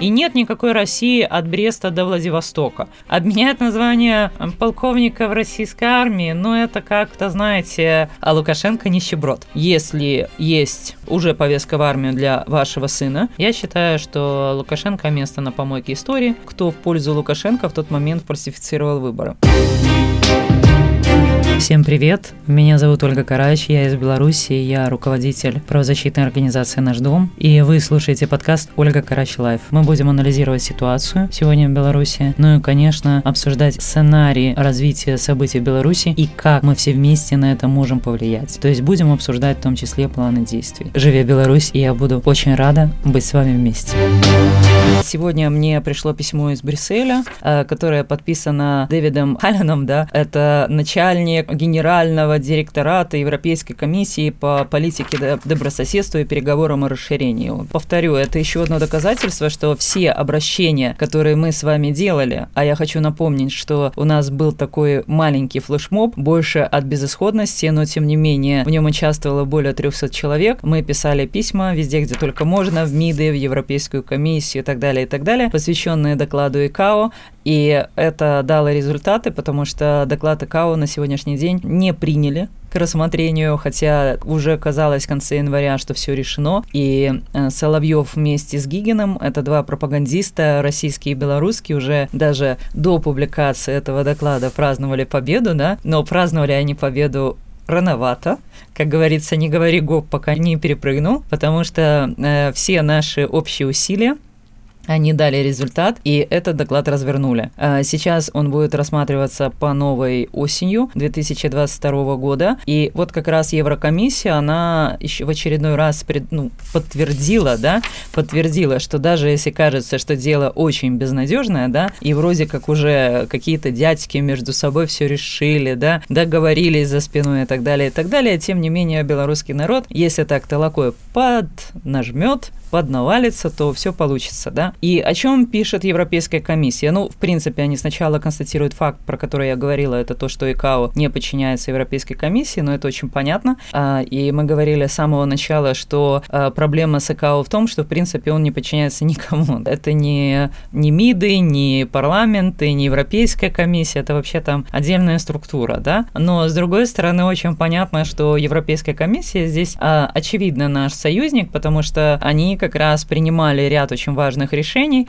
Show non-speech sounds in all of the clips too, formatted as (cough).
И нет никакой России от Бреста до Владивостока. Обменять на звание полковника в российской армии, ну это как-то, знаете, а Лукашенко нищеброд. Если есть уже повестка в армию для вашего сына, я считаю, что Лукашенко место на помойке истории. Кто в пользу Лукашенко в тот момент фальсифицировал выборы. Всем привет! Меня зовут Ольга Карач, я из Беларуси, я руководитель правозащитной организации «Наш дом», и вы слушаете подкаст «Ольга Карач Live». Мы будем анализировать ситуацию сегодня в Беларуси, ну и, конечно, обсуждать сценарии развития событий в Беларуси и как мы все вместе на это можем повлиять. То есть будем обсуждать в том числе планы действий. Живи Беларусь, и я буду очень рада быть с вами вместе. Сегодня мне пришло письмо из Брюсселя, э, которое подписано Дэвидом Халленом, да, это начальник генерального директората Европейской комиссии по политике добрососедства и переговорам о расширении. Повторю, это еще одно доказательство, что все обращения, которые мы с вами делали, а я хочу напомнить, что у нас был такой маленький флешмоб, больше от безысходности, но тем не менее в нем участвовало более 300 человек. Мы писали письма везде, где только можно, в МИДы, в Европейскую комиссию и так далее, и так далее, посвященные докладу ИКАО. И это дало результаты, потому что доклад ИКАО на сегодняшний день не приняли к рассмотрению, хотя уже казалось в конце января, что все решено. И э, Соловьев вместе с Гигином, это два пропагандиста, российские и белорусские, уже даже до публикации этого доклада праздновали победу, да, но праздновали они победу рановато. Как говорится, не говори гоп, пока не перепрыгнул, потому что э, все наши общие усилия они дали результат, и этот доклад развернули. А, сейчас он будет рассматриваться по новой осенью 2022 года. И вот как раз Еврокомиссия, она еще в очередной раз пред, ну, подтвердила, да, подтвердила, что даже если кажется, что дело очень безнадежное, да, и вроде как уже какие-то дядьки между собой все решили, да, договорились за спиной и так далее, и так далее, тем не менее белорусский народ, если так толокой поднажмет, поднавалится, то все получится, да. И о чем пишет Европейская комиссия? Ну, в принципе, они сначала констатируют факт, про который я говорила, это то, что ИКАО не подчиняется Европейской комиссии, но это очень понятно. А, и мы говорили с самого начала, что а, проблема с ИКАО в том, что, в принципе, он не подчиняется (laughs) никому. Это не, не МИДы, не парламенты, не Европейская комиссия, это вообще там отдельная структура, да. Но, с другой стороны, очень понятно, что Европейская комиссия здесь, а, очевидно, наш союзник, потому что они как раз принимали ряд очень важных решений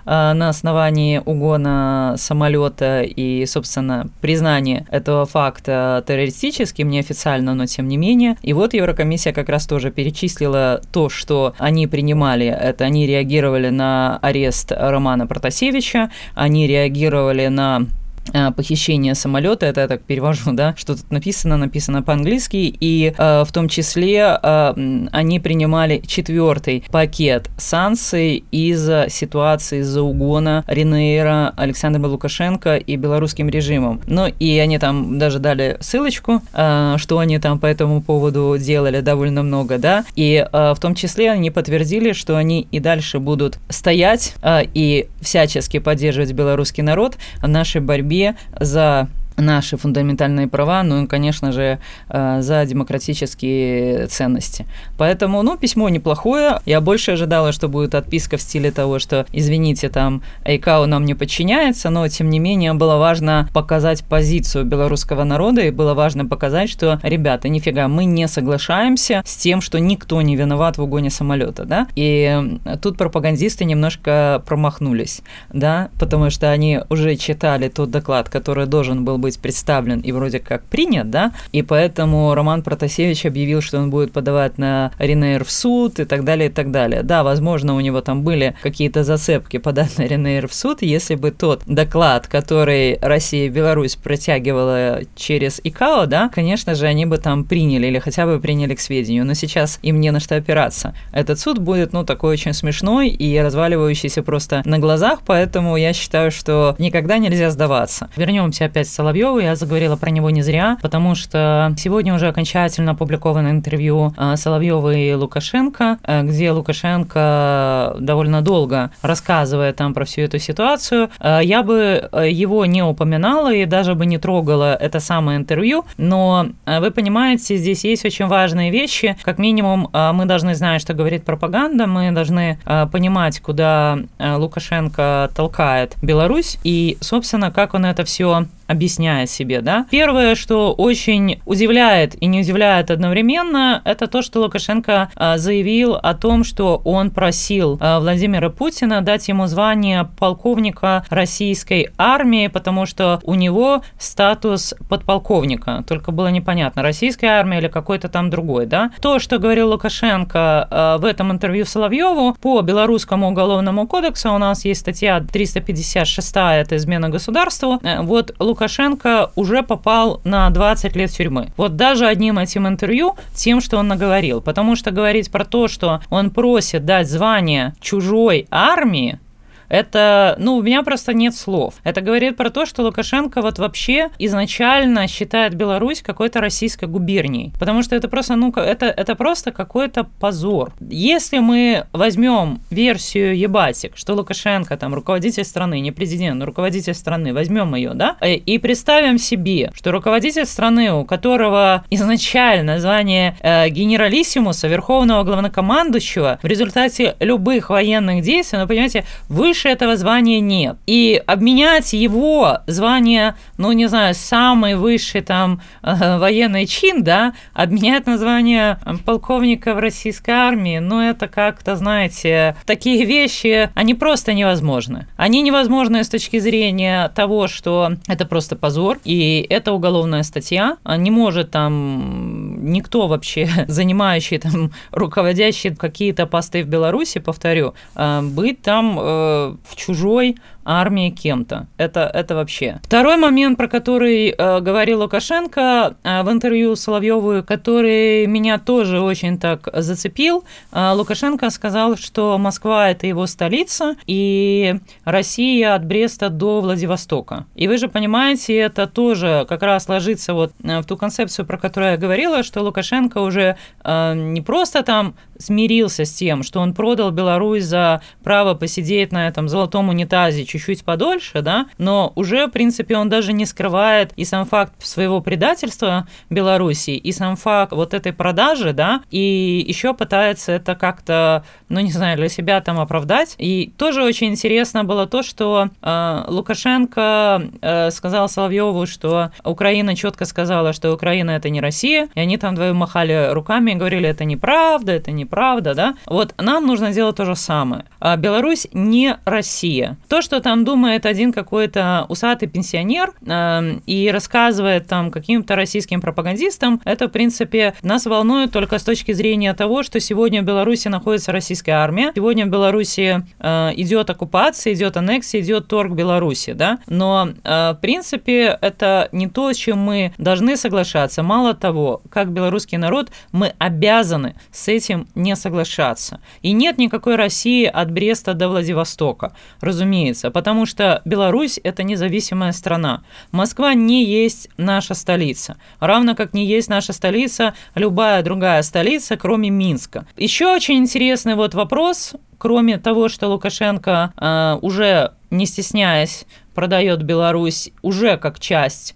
а, на основании угона самолета и, собственно, признания этого факта террористическим, неофициально, но тем не менее. И вот Еврокомиссия как раз тоже перечислила то, что они принимали. Это они реагировали на арест Романа Протасевича, они реагировали на Э, похищение самолета, это я так перевожу, (laughs) да, что тут написано, написано по-английски, и э, в том числе э, они принимали четвертый пакет санкций из-за ситуации из-за угона Ренейра Александра Лукашенко и белорусским режимом. Ну и они там даже дали ссылочку, э, что они там по этому поводу делали довольно много, да, и э, в том числе они подтвердили, что они и дальше будут стоять э, и всячески поддерживать белорусский народ в нашей борьбе борьбе за наши фундаментальные права, ну и, конечно же, э, за демократические ценности. Поэтому, ну, письмо неплохое. Я больше ожидала, что будет отписка в стиле того, что, извините, там, ICAO нам не подчиняется, но, тем не менее, было важно показать позицию белорусского народа, и было важно показать, что, ребята, нифига, мы не соглашаемся с тем, что никто не виноват в угоне самолета, да, и тут пропагандисты немножко промахнулись, да, потому что они уже читали тот доклад, который должен был быть представлен и вроде как принят, да, и поэтому Роман Протасевич объявил, что он будет подавать на Ренейр в суд и так далее, и так далее. Да, возможно, у него там были какие-то зацепки подать на Ренейр в суд, если бы тот доклад, который Россия и Беларусь протягивала через ИКАО, да, конечно же, они бы там приняли или хотя бы приняли к сведению, но сейчас им не на что опираться. Этот суд будет, ну, такой очень смешной и разваливающийся просто на глазах, поэтому я считаю, что никогда нельзя сдаваться. Вернемся опять к Соловьеву. Я заговорила про него не зря, потому что сегодня уже окончательно опубликовано интервью э, Соловьева и Лукашенко, э, где Лукашенко довольно долго рассказывает там про всю эту ситуацию. Э, я бы его не упоминала и даже бы не трогала это самое интервью, но вы понимаете, здесь есть очень важные вещи. Как минимум, мы должны знать, что говорит пропаганда, мы должны понимать, куда Лукашенко толкает Беларусь, и, собственно, как он это все объясняет себе, да. Первое, что очень удивляет и не удивляет одновременно, это то, что Лукашенко а, заявил о том, что он просил а, Владимира Путина дать ему звание полковника российской армии, потому что у него статус подполковника. Только было непонятно, российская армия или какой-то там другой, да. То, что говорил Лукашенко а, в этом интервью Соловьеву, по белорусскому уголовному кодексу у нас есть статья 356, это измена государству. Э, вот Лукашенко Лукашенко уже попал на 20 лет тюрьмы. Вот даже одним этим интервью, тем, что он наговорил. Потому что говорить про то, что он просит дать звание чужой армии, это, ну, у меня просто нет слов. Это говорит про то, что Лукашенко вот вообще изначально считает Беларусь какой-то российской губернией. Потому что это просто, ну, это, это просто какой-то позор. Если мы возьмем версию Ебатик, что Лукашенко там руководитель страны, не президент, но руководитель страны, возьмем ее, да, э, и представим себе, что руководитель страны, у которого изначально звание э, генералиссимуса, верховного главнокомандующего, в результате любых военных действий, ну, понимаете, выше выше этого звания нет. И обменять его звание, ну, не знаю, самый высший там э, военный чин, да, обменять на звание полковника в российской армии, ну, это как-то, знаете, такие вещи, они просто невозможны. Они невозможны с точки зрения того, что это просто позор, и это уголовная статья, не может там никто вообще, (laughs) занимающий там, руководящий какие-то посты в Беларуси, повторю, э, быть там э, в чужой армии кем-то. Это, это вообще. Второй момент, про который э, говорил Лукашенко э, в интервью Соловьеву, который меня тоже очень так зацепил. Э, Лукашенко сказал, что Москва – это его столица, и Россия от Бреста до Владивостока. И вы же понимаете, это тоже как раз ложится вот э, в ту концепцию, про которую я говорила, что Лукашенко уже э, не просто там смирился с тем, что он продал Беларусь за право посидеть на этом золотом унитазе чуть-чуть подольше, да, но уже, в принципе, он даже не скрывает и сам факт своего предательства Беларуси, и сам факт вот этой продажи, да, и еще пытается это как-то, ну, не знаю, для себя там оправдать. И тоже очень интересно было то, что э, Лукашенко э, сказал Соловьеву, что Украина четко сказала, что Украина это не Россия, и они там двое махали руками и говорили, это неправда, это неправда, да. Вот нам нужно делать то же самое. А Беларусь не Россия. То, что там думает один какой-то усатый пенсионер э, и рассказывает там каким-то российским пропагандистам, это, в принципе, нас волнует только с точки зрения того, что сегодня в Беларуси находится российская армия, сегодня в Беларуси э, идет оккупация, идет аннексия, идет торг Беларуси, да, но, э, в принципе, это не то, с чем мы должны соглашаться. Мало того, как белорусский народ, мы обязаны с этим не соглашаться. И нет никакой России от Бреста до Владивостока, разумеется, потому что Беларусь – это независимая страна. Москва не есть наша столица, равно как не есть наша столица любая другая столица, кроме Минска. Еще очень интересный вот вопрос, кроме того, что Лукашенко э, уже не стесняясь продает Беларусь уже как часть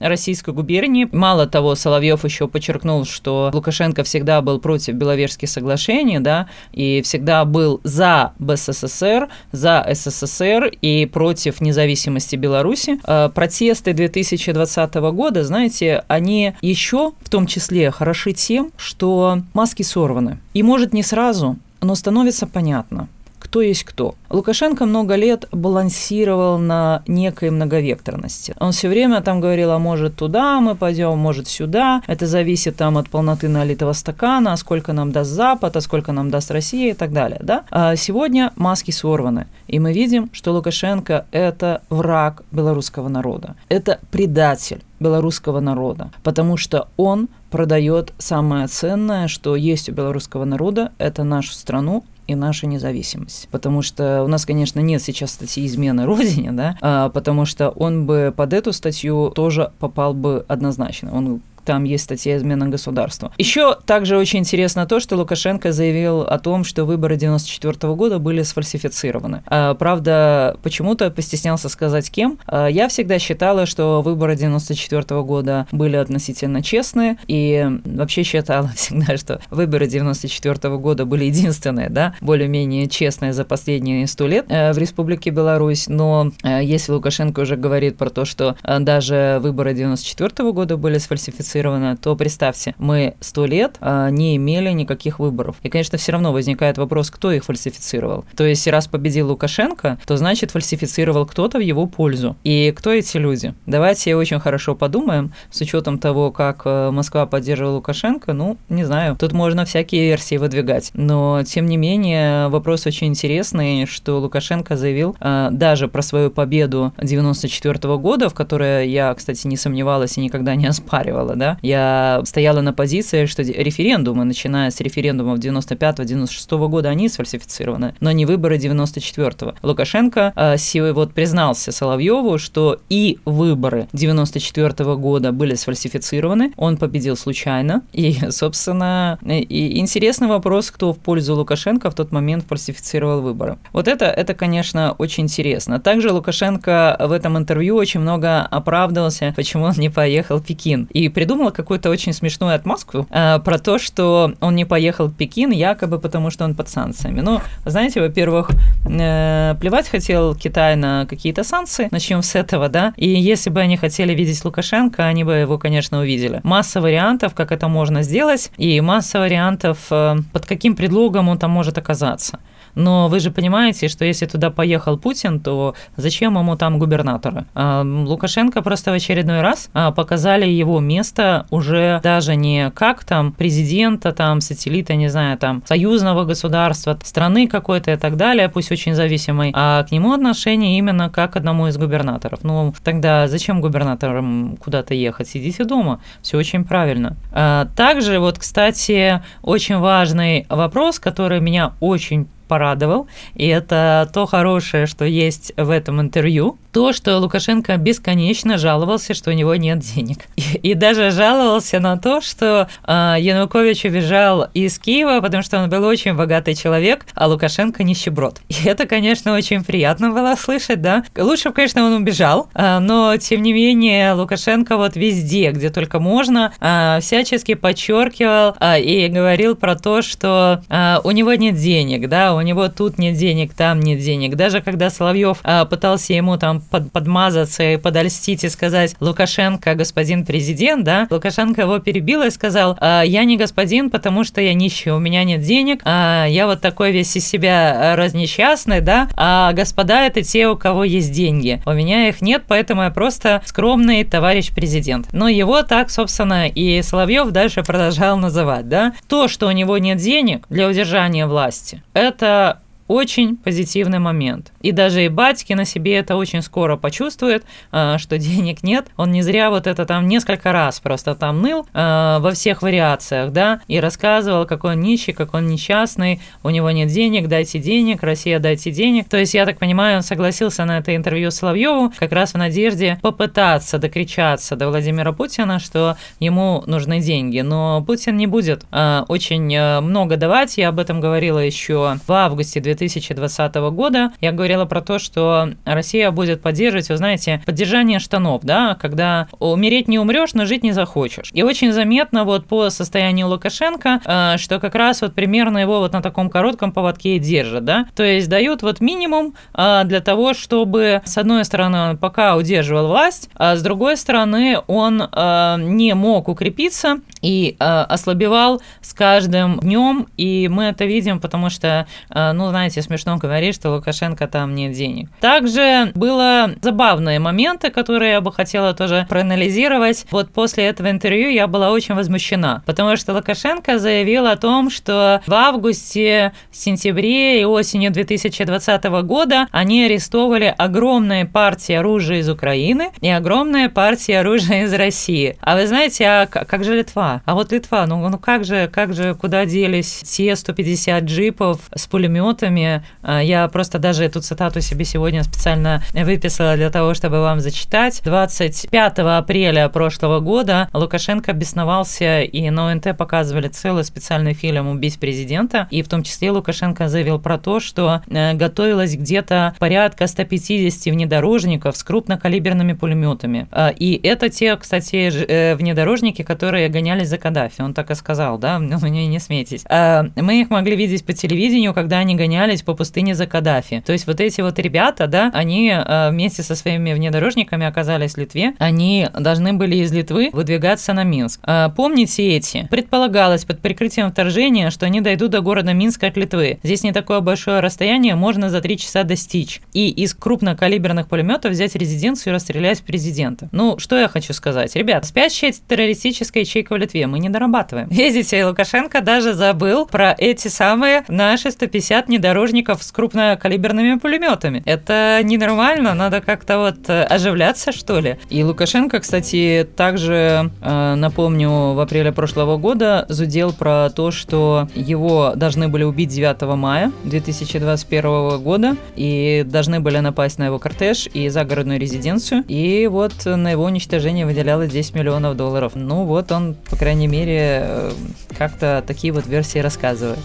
российской губернии. Мало того, Соловьев еще подчеркнул, что Лукашенко всегда был против Беловежских соглашений, да, и всегда был за БССР, за СССР и против независимости Беларуси. Э, протесты 2020 года, знаете, они еще в том числе хороши тем, что маски сорваны. И может не сразу, но становится понятно, кто есть кто. Лукашенко много лет балансировал на некой многовекторности. Он все время там говорил, а может туда мы пойдем, может сюда. Это зависит там от полноты налитого стакана, а сколько нам даст Запад, а сколько нам даст Россия и так далее. Да? А сегодня маски сорваны. И мы видим, что Лукашенко – это враг белорусского народа. Это предатель белорусского народа, потому что он продает самое ценное, что есть у белорусского народа, это нашу страну, и наша независимость. Потому что у нас, конечно, нет сейчас статьи измены Родине, да, а, потому что он бы под эту статью тоже попал бы однозначно. Он там есть статья «Измена государства». Еще также очень интересно то, что Лукашенко заявил о том, что выборы 94 года были сфальсифицированы. А, правда, почему-то постеснялся сказать кем. А, я всегда считала, что выборы 94 года были относительно честные, и вообще считала (laughs) всегда, что выборы 94 года были единственные, да, более-менее честные за последние сто лет э, в Республике Беларусь, но э, если Лукашенко уже говорит про то, что э, даже выборы 94 года были сфальсифицированы, сфальсифицировано, то представьте, мы сто лет а, не имели никаких выборов. И, конечно, все равно возникает вопрос, кто их фальсифицировал. То есть, раз победил Лукашенко, то значит фальсифицировал кто-то в его пользу. И кто эти люди? Давайте очень хорошо подумаем, с учетом того, как э, Москва поддерживала Лукашенко, ну, не знаю, тут можно всякие версии выдвигать. Но, тем не менее, вопрос очень интересный, что Лукашенко заявил а, даже про свою победу 94 года, в которой я, кстати, не сомневалась и никогда не оспаривала, да, я стояла на позиции, что референдумы, начиная с референдумов 95-96 года, они сфальсифицированы, но не выборы 94-го. Лукашенко э, вот признался Соловьеву, что и выборы 94 -го года были сфальсифицированы, он победил случайно, и, собственно, и интересный вопрос, кто в пользу Лукашенко в тот момент фальсифицировал выборы. Вот это, это, конечно, очень интересно. Также Лукашенко в этом интервью очень много оправдывался, почему он не поехал в Пекин, и придумал придумала какую-то очень смешную отмазку э, про то, что он не поехал в Пекин якобы потому, что он под санкциями. Ну, знаете, во-первых, э, плевать хотел Китай на какие-то санкции, начнем с этого, да, и если бы они хотели видеть Лукашенко, они бы его, конечно, увидели. Масса вариантов, как это можно сделать, и масса вариантов, э, под каким предлогом он там может оказаться. Но вы же понимаете, что если туда поехал Путин, то зачем ему там губернаторы? А, Лукашенко просто в очередной раз а, показали его место уже даже не как там президента, там сателлита, не знаю, там союзного государства, страны какой-то и так далее, пусть очень зависимой, а к нему отношение именно как одному из губернаторов. Ну, тогда зачем губернаторам куда-то ехать? Сидите дома, все очень правильно. А, также вот, кстати, очень важный вопрос, который меня очень порадовал, и это то хорошее, что есть в этом интервью, то, что Лукашенко бесконечно жаловался, что у него нет денег. И, и даже жаловался на то, что э, Янукович убежал из Киева, потому что он был очень богатый человек, а Лукашенко нищеброд. И это, конечно, очень приятно было слышать, да. Лучше конечно, он убежал, э, но, тем не менее, Лукашенко вот везде, где только можно, э, всячески подчеркивал э, и говорил про то, что э, у него нет денег, да, у него тут нет денег, там нет денег. Даже когда Соловьев э, пытался ему там под, подмазаться и подольстить и сказать Лукашенко господин президент, да, Лукашенко его перебил и сказал, «А, я не господин, потому что я нищий, у меня нет денег, а я вот такой весь из себя разнесчастный, да, а господа это те, у кого есть деньги. У меня их нет, поэтому я просто скромный товарищ президент. Но его так, собственно, и Соловьев дальше продолжал называть, да. То, что у него нет денег для удержания власти, это очень позитивный момент. И даже и батьки на себе это очень скоро почувствует, а, что денег нет. Он не зря вот это там несколько раз просто там ныл а, во всех вариациях, да, и рассказывал, какой он нищий, как он несчастный, у него нет денег, дайте денег, Россия, дайте денег. То есть, я так понимаю, он согласился на это интервью Соловьеву как раз в надежде попытаться докричаться до Владимира Путина, что ему нужны деньги. Но Путин не будет э, очень много давать. Я об этом говорила еще в августе 2000 2020 года. Я говорила про то, что Россия будет поддерживать, вы знаете, поддержание штанов, да, когда умереть не умрешь, но жить не захочешь. И очень заметно вот по состоянию Лукашенко, э, что как раз вот примерно его вот на таком коротком поводке и держат, да, то есть дают вот минимум э, для того, чтобы, с одной стороны, он пока удерживал власть, а с другой стороны, он э, не мог укрепиться и ослабевал с каждым днем, и мы это видим, потому что, ну, знаете, знаете, смешно говорить, что Лукашенко там нет денег. Также было забавные моменты, которые я бы хотела тоже проанализировать. Вот после этого интервью я была очень возмущена, потому что Лукашенко заявил о том, что в августе, сентябре и осенью 2020 года они арестовали огромные партии оружия из Украины и огромные партии оружия из России. А вы знаете, а как же Литва? А вот Литва, ну, ну как же, как же, куда делись те 150 джипов с пулеметами? А, я просто даже эту цитату себе сегодня специально выписала для того, чтобы вам зачитать. 25 апреля прошлого года Лукашенко бесновался, и на ОНТ показывали целый специальный фильм «Убить президента», и в том числе Лукашенко заявил про то, что э, готовилось где-то порядка 150 внедорожников с крупнокалиберными пулеметами. А, и это те, кстати, э, внедорожники, которые гонялись за Каддафи. Он так и сказал, да, (laughs) ну, не, не смейтесь. А, мы их могли видеть по телевидению, когда они гонялись по пустыне за Каддафи. То есть вот эти вот ребята, да, они э, вместе со своими внедорожниками оказались в Литве. Они должны были из Литвы выдвигаться на Минск. А, помните эти? Предполагалось под прикрытием вторжения, что они дойдут до города Минска от Литвы. Здесь не такое большое расстояние, можно за три часа достичь. И из крупнокалиберных пулеметов взять резиденцию и расстрелять президента. Ну, что я хочу сказать? Ребят, спящая террористическая ячейка в Литве, мы не дорабатываем. Видите, Лукашенко даже забыл про эти самые наши 150 внедорожников с крупнокалиберными пулеметами. Это ненормально, надо как-то вот э, оживляться, что ли. И Лукашенко, кстати, также, э, напомню, в апреле прошлого года зудел про то, что его должны были убить 9 мая 2021 года и должны были напасть на его кортеж и загородную резиденцию. И вот на его уничтожение выделялось 10 миллионов долларов. Ну вот он, по крайней мере, э, как-то такие вот версии рассказывает.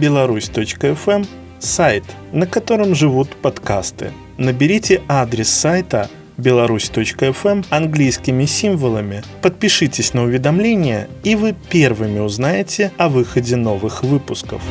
Беларусь.фм – сайт, на котором живут подкасты. Наберите адрес сайта беларусь.фм английскими символами, подпишитесь на уведомления, и вы первыми узнаете о выходе новых выпусков.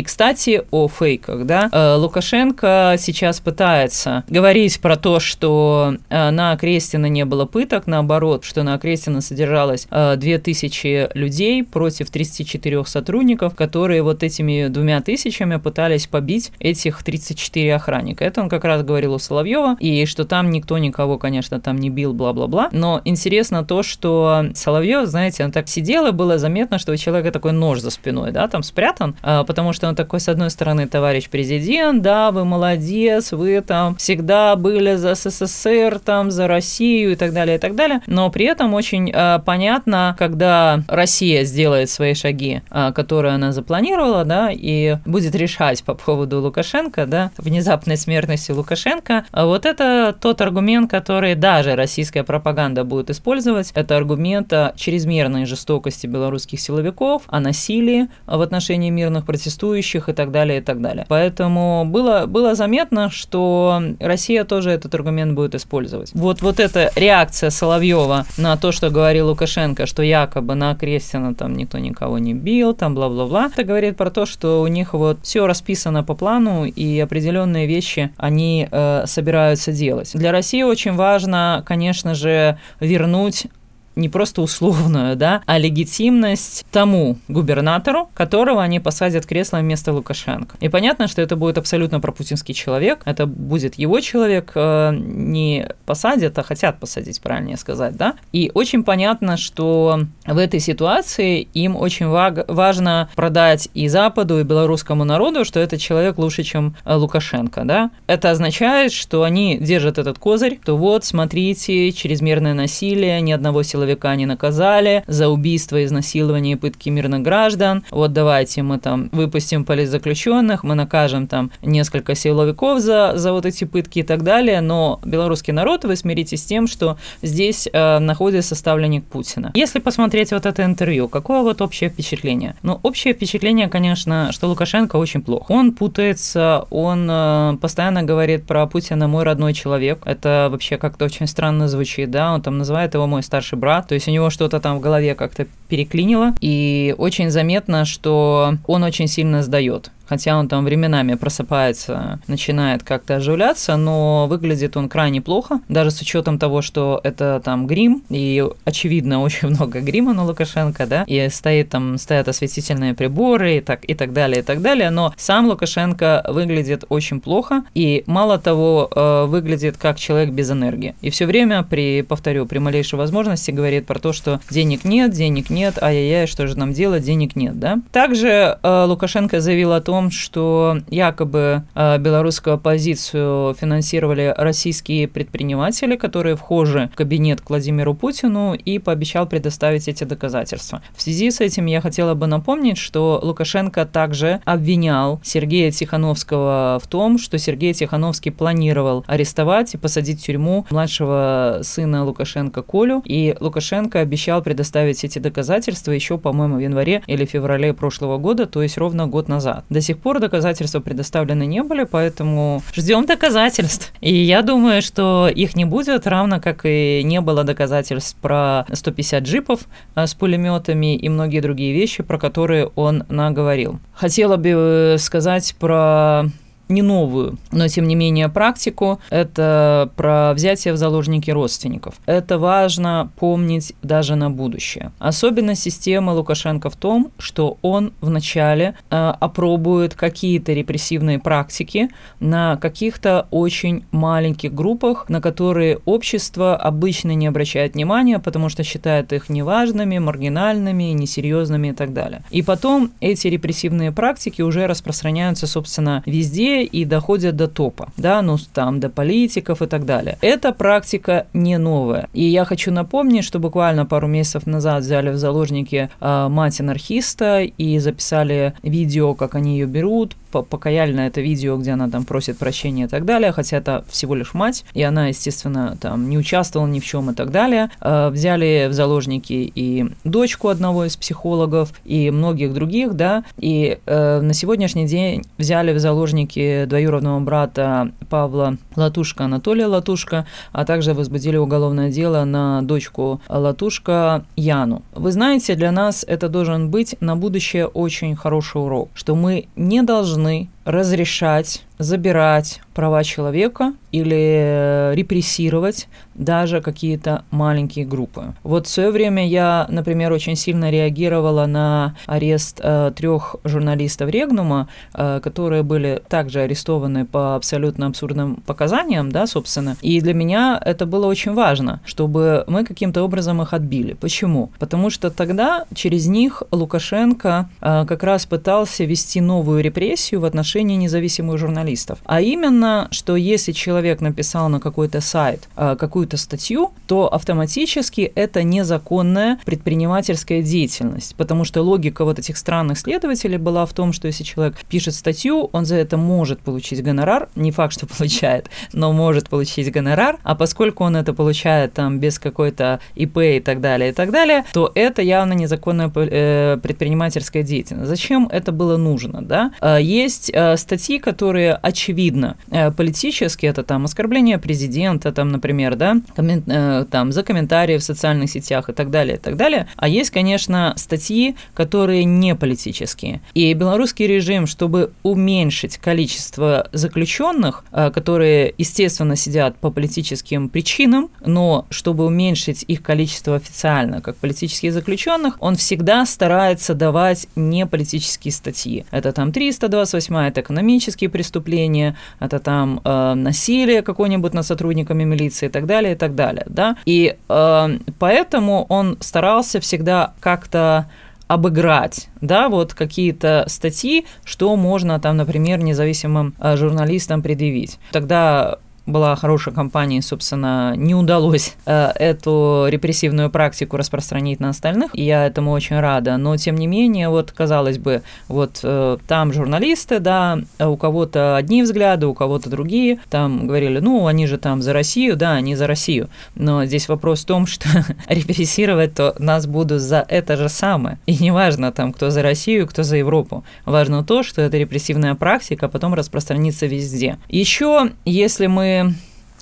И, кстати, о фейках, да, э, Лукашенко сейчас пытается говорить про то, что э, на Крестина не было пыток, наоборот, что на Крестина содержалось 2000 э, людей против 34 сотрудников, которые вот этими двумя тысячами пытались побить этих 34 охранника. Это он как раз говорил у Соловьева, и что там никто никого, конечно, там не бил, бла-бла-бла. Но интересно то, что Соловьев, знаете, он так сидел, и было заметно, что у человека такой нож за спиной, да, там спрятан, потому что он такой, с одной стороны, товарищ президент, да, вы молодец, вы там всегда были за СССР, там, за Россию и так далее, и так далее. Но при этом очень э, понятно, когда Россия сделает свои шаги, э, которые она запланировала, да, и будет решать по поводу Лукашенко, да, внезапной смертности Лукашенко, а вот это тот аргумент, который даже российская пропаганда будет использовать. Это аргумент о чрезмерной жестокости белорусских силовиков, о насилии в отношении мирных протестующих, протестующих и так далее, и так далее. Поэтому было, было заметно, что Россия тоже этот аргумент будет использовать. Вот, вот эта реакция Соловьева на то, что говорил Лукашенко, что якобы на Крестина там никто никого не бил, там бла-бла-бла, это говорит про то, что у них вот все расписано по плану, и определенные вещи они э, собираются делать. Для России очень важно, конечно же, вернуть не просто условную, да, а легитимность тому губернатору, которого они посадят кресло вместо Лукашенко. И понятно, что это будет абсолютно пропутинский человек, это будет его человек, э, не посадят, а хотят посадить, правильнее сказать, да. И очень понятно, что в этой ситуации им очень важно продать и Западу, и белорусскому народу, что этот человек лучше, чем э, Лукашенко, да. Это означает, что они держат этот козырь, то вот, смотрите, чрезмерное насилие, ни одного силовика человека не наказали за убийство, изнасилование и пытки мирных граждан. Вот давайте мы там выпустим политзаключенных, мы накажем там несколько силовиков за, за вот эти пытки и так далее, но белорусский народ, вы смиритесь с тем, что здесь э, находится ставленник Путина. Если посмотреть вот это интервью, какое вот общее впечатление? Ну, общее впечатление, конечно, что Лукашенко очень плохо. Он путается, он э, постоянно говорит про Путина «мой родной человек». Это вообще как-то очень странно звучит, да, он там называет его «мой старший брат», то есть у него что-то там в голове как-то переклинило, и очень заметно, что он очень сильно сдает. Хотя он там временами просыпается, начинает как-то оживляться, но выглядит он крайне плохо, даже с учетом того, что это там грим, и очевидно (laughs) очень много грима на Лукашенко, да, и стоит там, стоят осветительные приборы и так, и так далее, и так далее, но сам Лукашенко выглядит очень плохо, и мало того, э, выглядит как человек без энергии. И все время при, повторю, при малейшей возможности говорит про то, что денег нет, денег нет, ай-яй-яй, что же нам делать, денег нет, да. Также э, Лукашенко заявил о том, что якобы э, белорусскую оппозицию финансировали российские предприниматели, которые вхожи в кабинет к Владимиру Путину, и пообещал предоставить эти доказательства. В связи с этим я хотела бы напомнить, что Лукашенко также обвинял Сергея Тихановского в том, что Сергей Тихановский планировал арестовать и посадить в тюрьму младшего сына Лукашенко Колю, и Лукашенко обещал предоставить эти доказательства еще, по-моему, в январе или феврале прошлого года, то есть ровно год назад. До сих пор доказательства предоставлены не были, поэтому ждем доказательств. И я думаю, что их не будет, равно как и не было доказательств про 150 джипов э, с пулеметами и многие другие вещи, про которые он наговорил. Хотела бы э, сказать про не новую, но тем не менее практику, это про взятие в заложники родственников. Это важно помнить даже на будущее. Особенно система Лукашенко в том, что он вначале э, опробует какие-то репрессивные практики на каких-то очень маленьких группах, на которые общество обычно не обращает внимания, потому что считает их неважными, маргинальными, несерьезными и так далее. И потом эти репрессивные практики уже распространяются, собственно, везде, и доходят до топа, да, ну там до политиков и так далее. Эта практика не новая. И я хочу напомнить, что буквально пару месяцев назад взяли в заложники э, мать анархиста и записали видео, как они ее берут, покаяльное это видео, где она там просит прощения и так далее, хотя это всего лишь мать, и она, естественно, там не участвовала ни в чем и так далее. Э, взяли в заложники и дочку одного из психологов, и многих других, да, и э, на сегодняшний день взяли в заложники двоюродного брата Павла Латушка, Анатолия Латушка, а также возбудили уголовное дело на дочку Латушка Яну. Вы знаете, для нас это должен быть на будущее очень хороший урок, что мы не должны должны разрешать забирать права человека или э, репрессировать даже какие-то маленькие группы. Вот в свое время я, например, очень сильно реагировала на арест э, трех журналистов Регнума, э, которые были также арестованы по абсолютно абсурдным показаниям, да, собственно. И для меня это было очень важно, чтобы мы каким-то образом их отбили. Почему? Потому что тогда через них Лукашенко э, как раз пытался вести новую репрессию в отношении независимых журналистов. А именно, что если человек написал на какой-то сайт э, какую-то статью, то автоматически это незаконная предпринимательская деятельность, потому что логика вот этих странных следователей была в том, что если человек пишет статью, он за это может получить гонорар, не факт, что (laughs) получает, но может получить гонорар, а поскольку он это получает там без какой-то ИП и так далее, и так далее, то это явно незаконная э, предпринимательская деятельность. Зачем это было нужно, да? Э, есть статьи, которые очевидно политические, это там оскорбление президента, там, например, да, коммен, э, там, за комментарии в социальных сетях и так далее, и так далее. А есть, конечно, статьи, которые не политические. И белорусский режим, чтобы уменьшить количество заключенных, э, которые, естественно, сидят по политическим причинам, но чтобы уменьшить их количество официально, как политических заключенных, он всегда старается давать не политические статьи. Это там 328, это экономические преступления, это там э, насилие какое-нибудь над сотрудниками милиции и так далее, и так далее, да. И э, поэтому он старался всегда как-то обыграть, да, вот какие-то статьи, что можно там, например, независимым э, журналистам предъявить. Тогда была хорошая компания, собственно, не удалось э, эту репрессивную практику распространить на остальных, и я этому очень рада. Но, тем не менее, вот, казалось бы, вот э, там журналисты, да, у кого-то одни взгляды, у кого-то другие, там говорили, ну, они же там за Россию, да, они за Россию. Но здесь вопрос в том, что (laughs) репрессировать то нас будут за это же самое. И неважно там, кто за Россию, кто за Европу. Важно то, что эта репрессивная практика потом распространится везде. Еще, если мы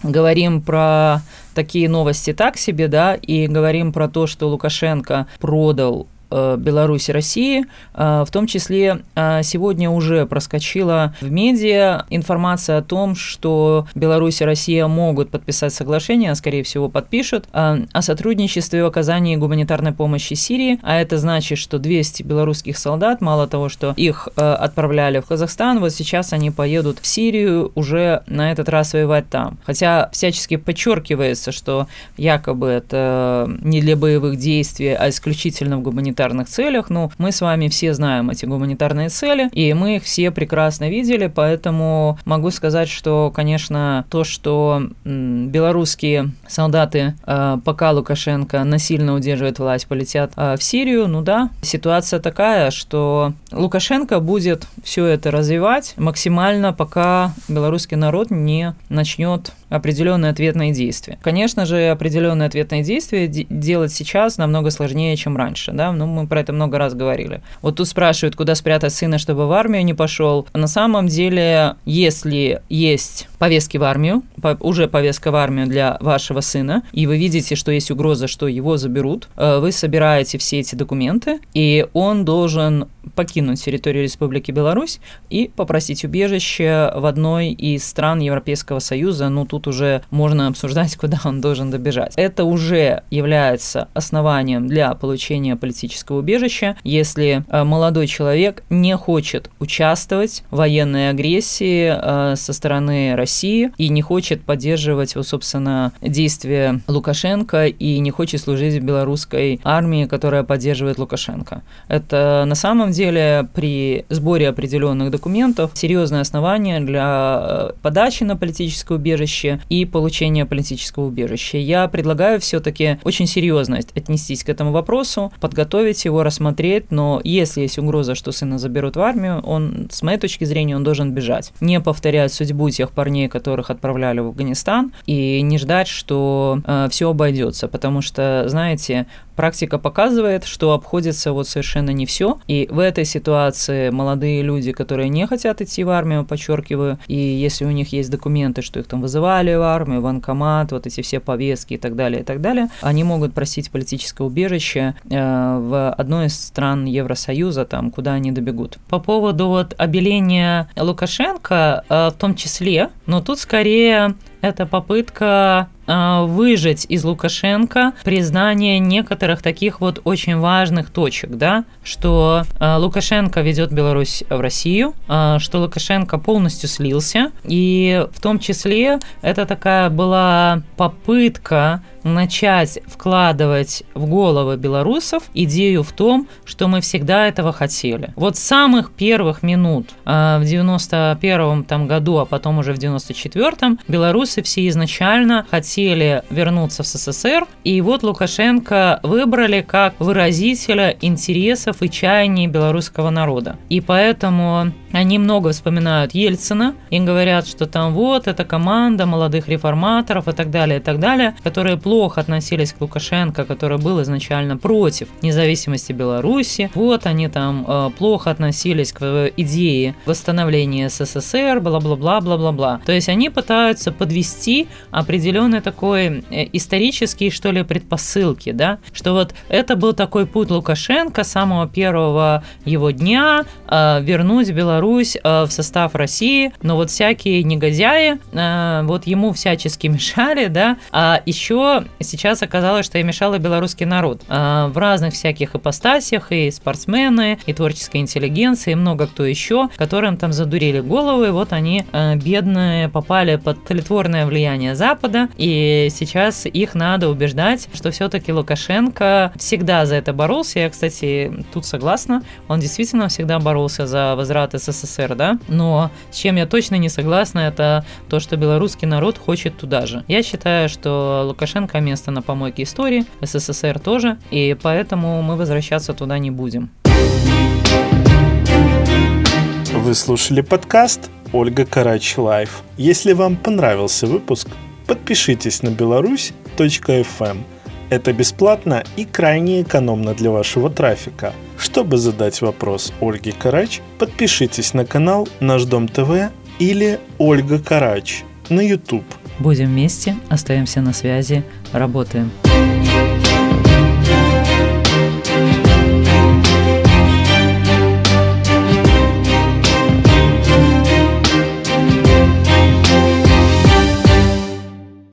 говорим про такие новости так себе, да, и говорим про то, что Лукашенко продал Беларуси, России. Э, в том числе э, сегодня уже проскочила в медиа информация о том, что Беларусь и Россия могут подписать соглашение, а скорее всего подпишут, э, о сотрудничестве в оказании гуманитарной помощи Сирии. А это значит, что 200 белорусских солдат, мало того, что их э, отправляли в Казахстан, вот сейчас они поедут в Сирию уже на этот раз воевать там. Хотя всячески подчеркивается, что якобы это не для боевых действий, а исключительно в гуманитарных целях. Ну, мы с вами все знаем эти гуманитарные цели, и мы их все прекрасно видели, поэтому могу сказать, что, конечно, то, что белорусские солдаты, э, пока Лукашенко насильно удерживает власть, полетят э, в Сирию, ну да, ситуация такая, что Лукашенко будет все это развивать максимально, пока белорусский народ не начнет определенные ответные действия. Конечно же, определенные ответные действия делать сейчас намного сложнее, чем раньше, да, ну, мы про это много раз говорили. Вот тут спрашивают, куда спрятать сына, чтобы в армию не пошел. На самом деле, если есть повестки в армию, уже повестка в армию для вашего сына, и вы видите, что есть угроза, что его заберут, э, вы собираете все эти документы, и он должен покинуть территорию Республики Беларусь и попросить убежище в одной из стран Европейского Союза. Ну, тут уже можно обсуждать, (laughs) куда он должен добежать. Это уже является основанием для получения политического убежища, если э, молодой человек не хочет участвовать в военной агрессии э, со стороны России и не хочет поддерживать, собственно, действия Лукашенко и не хочет служить в белорусской армии, которая поддерживает Лукашенко. Это на самом деле деле при сборе определенных документов серьезное основание для э, подачи на политическое убежище и получения политического убежища. Я предлагаю все-таки очень серьезно отнестись к этому вопросу, подготовить его, рассмотреть, но если есть угроза, что сына заберут в армию, он, с моей точки зрения, он должен бежать. Не повторять судьбу тех парней, которых отправляли в Афганистан, и не ждать, что э, все обойдется, потому что, знаете, практика показывает, что обходится вот совершенно не все, и в этой ситуации молодые люди, которые не хотят идти в армию, подчеркиваю, и если у них есть документы, что их там вызывали в армию, военкомат, вот эти все повестки и так далее, и так далее, они могут просить политическое убежище э, в одной из стран Евросоюза, там, куда они добегут. По поводу вот обеления Лукашенко, э, в том числе, но тут скорее это попытка выжать из Лукашенко признание некоторых таких вот очень важных точек, да, что э, Лукашенко ведет Беларусь в Россию, э, что Лукашенко полностью слился, и в том числе это такая была попытка начать вкладывать в головы белорусов идею в том, что мы всегда этого хотели. Вот с самых первых минут в 91 там году, а потом уже в 94-м, белорусы все изначально хотели вернуться в СССР, и вот Лукашенко выбрали как выразителя интересов и чаяний белорусского народа. И поэтому они много вспоминают Ельцина и говорят, что там вот эта команда молодых реформаторов и так далее, и так далее, которые плохо относились к Лукашенко, который был изначально против независимости Беларуси. Вот они там э, плохо относились к идее восстановления СССР, бла-бла-бла-бла-бла-бла. То есть они пытаются подвести определенный такой э, исторический, что ли, предпосылки, да, что вот это был такой путь Лукашенко с самого первого его дня э, вернуть Беларусь Беларусь э, в состав России, но вот всякие негодяи э, вот ему всячески (laughs) мешали, да, а еще сейчас оказалось, что и мешал белорусский народ. Э, в разных всяких ипостасях, и спортсмены, и творческая интеллигенция, и много кто еще, которым там задурили головы, вот они бедные попали под тлетворное влияние Запада, и сейчас их надо убеждать, что все-таки Лукашенко всегда за это боролся, я, кстати, тут согласна, он действительно всегда боролся за возврат СССР СССР, да, но с чем я точно не согласна, это то, что белорусский народ хочет туда же. Я считаю, что Лукашенко место на помойке истории, СССР тоже, и поэтому мы возвращаться туда не будем. Вы слушали подкаст Ольга Карач Live. Если вам понравился выпуск, подпишитесь на belarus.fm это бесплатно и крайне экономно для вашего трафика. Чтобы задать вопрос Ольге Карач, подпишитесь на канал Наш Дом ТВ или Ольга Карач на YouTube. Будем вместе, остаемся на связи, работаем.